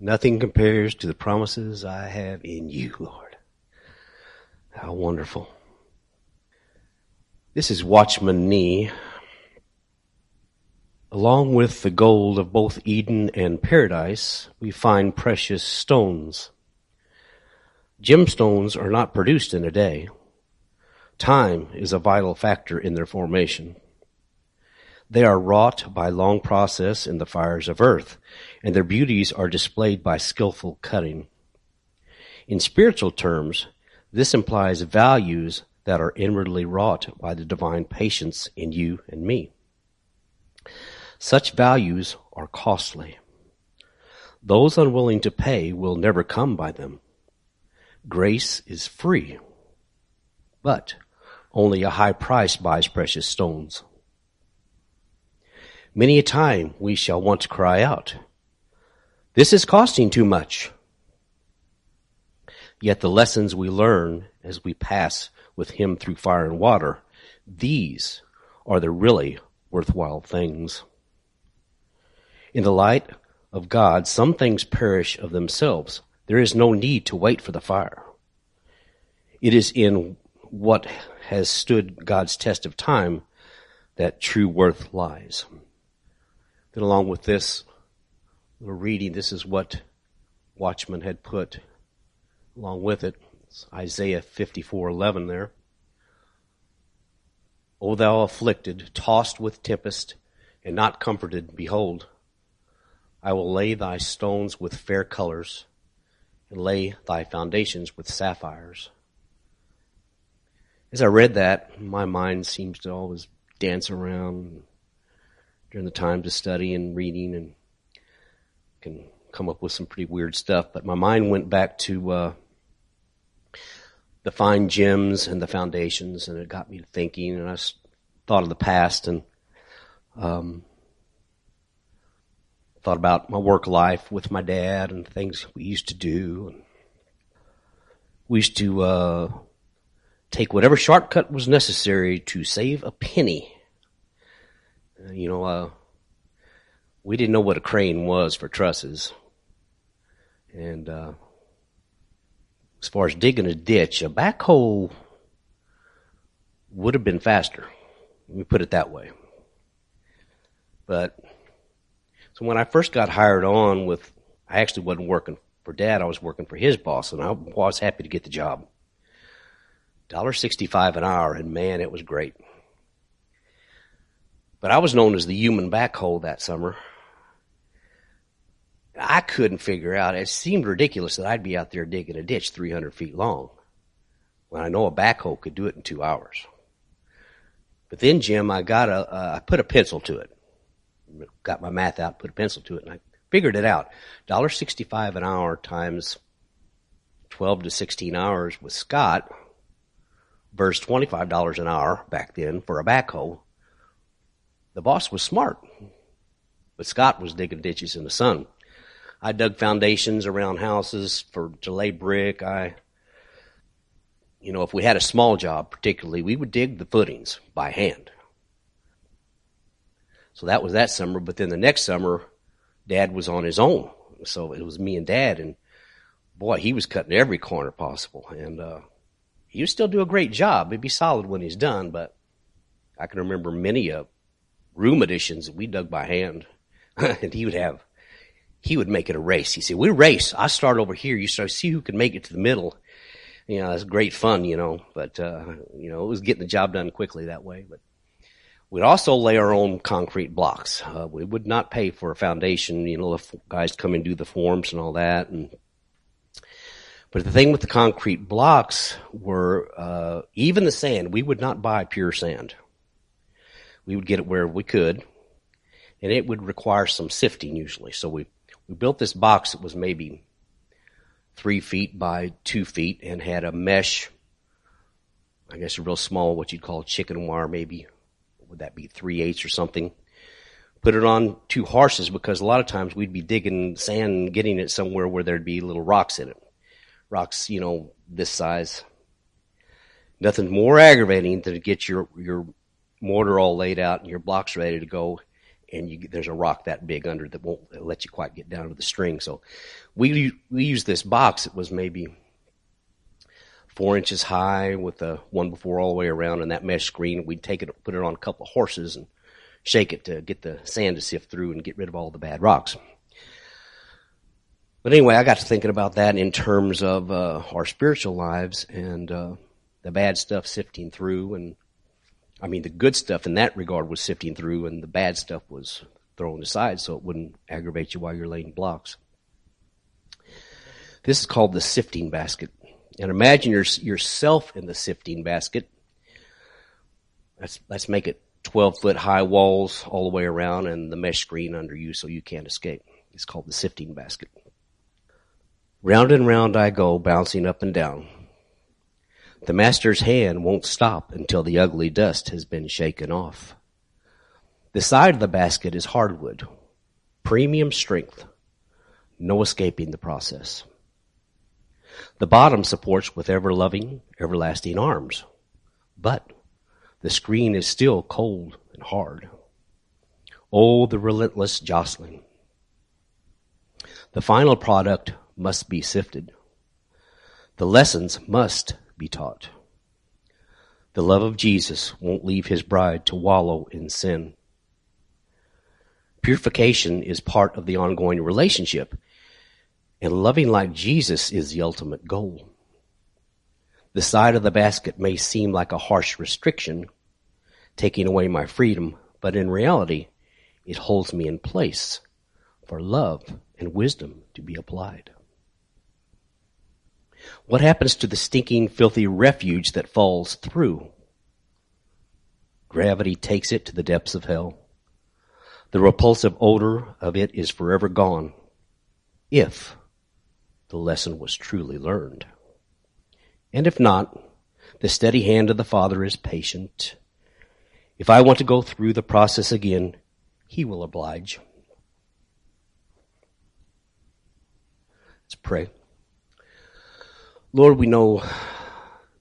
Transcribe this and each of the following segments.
Nothing compares to the promises I have in you, Lord. How wonderful. This is Watchman Nee. Along with the gold of both Eden and paradise, we find precious stones. Gemstones are not produced in a day. Time is a vital factor in their formation. They are wrought by long process in the fires of earth, and their beauties are displayed by skillful cutting. In spiritual terms, this implies values that are inwardly wrought by the divine patience in you and me. Such values are costly. Those unwilling to pay will never come by them. Grace is free, but only a high price buys precious stones. Many a time we shall want to cry out, This is costing too much. Yet the lessons we learn as we pass with Him through fire and water, these are the really worthwhile things. In the light of God, some things perish of themselves. There is no need to wait for the fire. It is in what has stood God's test of time that true worth lies. Then along with this little reading, this is what Watchman had put along with it. It's Isaiah 54:11 there. O thou afflicted, tossed with tempest, and not comforted, behold, I will lay thy stones with fair colors, and lay thy foundations with sapphires. As I read that, my mind seems to always dance around during the time to study and reading and can come up with some pretty weird stuff. But my mind went back to uh, the fine gems and the foundations, and it got me thinking. And I thought of the past and um, thought about my work life with my dad and things we used to do. And we used to uh, take whatever shortcut was necessary to save a penny you know, uh, we didn't know what a crane was for trusses. And, uh, as far as digging a ditch, a backhoe would have been faster. Let me put it that way. But, so when I first got hired on with, I actually wasn't working for dad, I was working for his boss, and I was happy to get the job. $1.65 an hour, and man, it was great. But I was known as the human backhoe that summer. I couldn't figure out, it seemed ridiculous that I'd be out there digging a ditch 300 feet long when I know a backhoe could do it in two hours. But then, Jim, I got a, uh, I put a pencil to it. Got my math out, put a pencil to it, and I figured it out. $1.65 an hour times 12 to 16 hours with Scott versus $25 an hour back then for a backhoe the boss was smart, but Scott was digging ditches in the sun. I dug foundations around houses for to lay brick. I, you know, if we had a small job, particularly, we would dig the footings by hand. So that was that summer. But then the next summer, Dad was on his own, so it was me and Dad, and boy, he was cutting every corner possible, and uh, he would still do a great job. He'd be solid when he's done, but I can remember many of room additions that we dug by hand. and he would have, he would make it a race. He said, we race. I start over here. You start see who can make it to the middle. You know, it's great fun, you know, but, uh, you know, it was getting the job done quickly that way. But we'd also lay our own concrete blocks. Uh, we would not pay for a foundation, you know, the guys come and do the forms and all that. And, but the thing with the concrete blocks were, uh, even the sand, we would not buy pure sand we would get it where we could, and it would require some sifting usually. So we we built this box that was maybe three feet by two feet and had a mesh. I guess a real small, what you'd call chicken wire, maybe would that be three eighths or something? Put it on two horses because a lot of times we'd be digging sand and getting it somewhere where there'd be little rocks in it. Rocks, you know, this size. Nothing more aggravating than to get your, your mortar all laid out and your blocks ready to go and you, there's a rock that big under that won't let you quite get down to the string. So we we used this box. It was maybe four inches high with the one before all the way around and that mesh screen. We'd take it, put it on a couple of horses and shake it to get the sand to sift through and get rid of all the bad rocks. But anyway, I got to thinking about that in terms of uh, our spiritual lives and uh, the bad stuff sifting through. And I mean, the good stuff in that regard was sifting through, and the bad stuff was thrown aside so it wouldn't aggravate you while you're laying blocks. This is called the sifting basket. And imagine your, yourself in the sifting basket. Let's, let's make it 12 foot high walls all the way around and the mesh screen under you so you can't escape. It's called the sifting basket. Round and round I go, bouncing up and down. The master's hand won't stop until the ugly dust has been shaken off. The side of the basket is hardwood, premium strength, no escaping the process. The bottom supports with ever loving, everlasting arms, but the screen is still cold and hard. Oh, the relentless jostling. The final product must be sifted. The lessons must be taught. The love of Jesus won't leave his bride to wallow in sin. Purification is part of the ongoing relationship, and loving like Jesus is the ultimate goal. The side of the basket may seem like a harsh restriction, taking away my freedom, but in reality, it holds me in place for love and wisdom to be applied. What happens to the stinking, filthy refuge that falls through? Gravity takes it to the depths of hell. The repulsive odor of it is forever gone, if the lesson was truly learned. And if not, the steady hand of the Father is patient. If I want to go through the process again, He will oblige. Let's pray. Lord, we know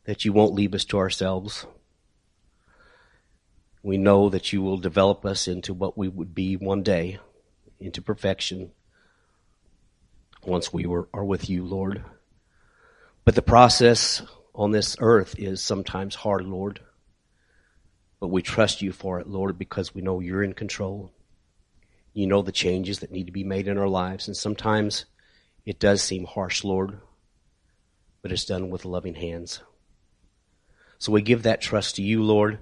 that you won't leave us to ourselves. We know that you will develop us into what we would be one day, into perfection, once we were, are with you, Lord. But the process on this earth is sometimes hard, Lord. But we trust you for it, Lord, because we know you're in control. You know the changes that need to be made in our lives. And sometimes it does seem harsh, Lord but it's done with loving hands. So we give that trust to you, Lord,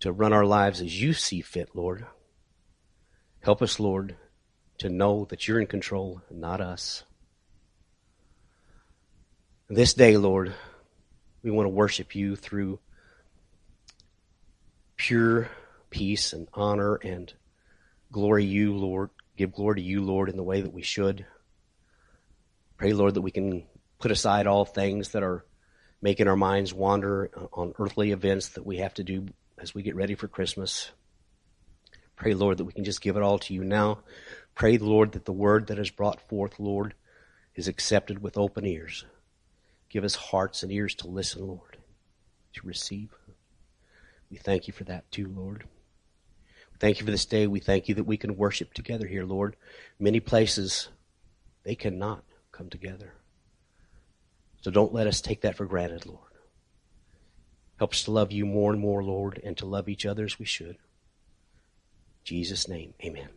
to run our lives as you see fit, Lord. Help us, Lord, to know that you're in control, not us. This day, Lord, we want to worship you through pure peace and honor and glory you, Lord. Give glory to you, Lord, in the way that we should. Pray, Lord, that we can put aside all things that are making our minds wander on earthly events that we have to do as we get ready for Christmas. Pray, Lord, that we can just give it all to you now. Pray, Lord, that the word that is brought forth, Lord, is accepted with open ears. Give us hearts and ears to listen, Lord, to receive. We thank you for that too, Lord. Thank you for this day. We thank you that we can worship together here, Lord. Many places they cannot come together. So don't let us take that for granted, Lord. Help us to love you more and more, Lord, and to love each other as we should. In Jesus' name, amen.